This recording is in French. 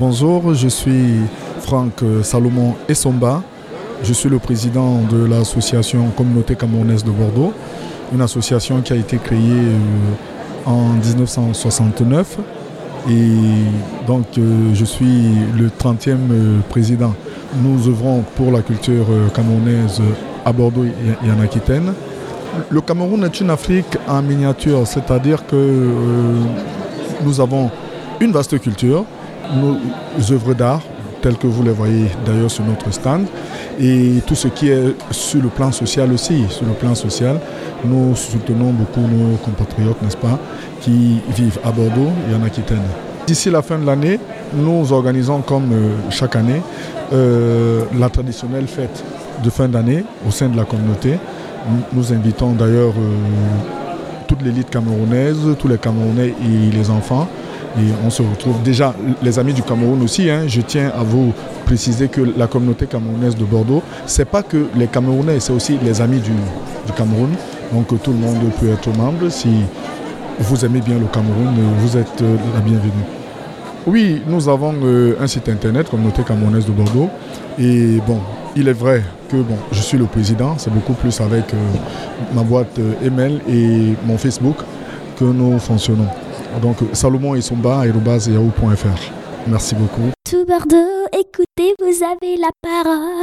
Bonjour, je suis Franck Salomon Essomba. Je suis le président de l'association Communauté Camerounaise de Bordeaux, une association qui a été créée euh, en 1969 et donc euh, je suis le 30e euh, président. Nous œuvrons pour la culture camerounaise à Bordeaux et en Aquitaine. Le Cameroun est une Afrique en miniature, c'est-à-dire que nous avons une vaste culture, nos œuvres d'art, telles que vous les voyez d'ailleurs sur notre stand, et tout ce qui est sur le plan social aussi. Sur le plan social, nous soutenons beaucoup nos compatriotes, n'est-ce pas, qui vivent à Bordeaux et en Aquitaine. D'ici la fin de l'année, nous organisons comme euh, chaque année euh, la traditionnelle fête de fin d'année au sein de la communauté. Nous invitons d'ailleurs euh, toute l'élite camerounaise, tous les Camerounais et les enfants et on se retrouve déjà, les amis du Cameroun aussi, hein, je tiens à vous préciser que la communauté camerounaise de Bordeaux, c'est pas que les Camerounais, c'est aussi les amis du, Cameroun. Donc tout le monde peut être membre. Si vous aimez bien le Cameroun, vous êtes euh, la bienvenue. Oui, nous avons euh, un site internet, Communauté Camerounaise de Bordeaux. Et bon, il est vrai que bon, je suis le président, c'est beaucoup plus avec euh, ma boîte email et mon Facebook que nous fonctionnons. Donc Salomon et Somba, yahoo.fr. Merci beaucoup. Tout Bordeaux, écoutez, vous avez la parole.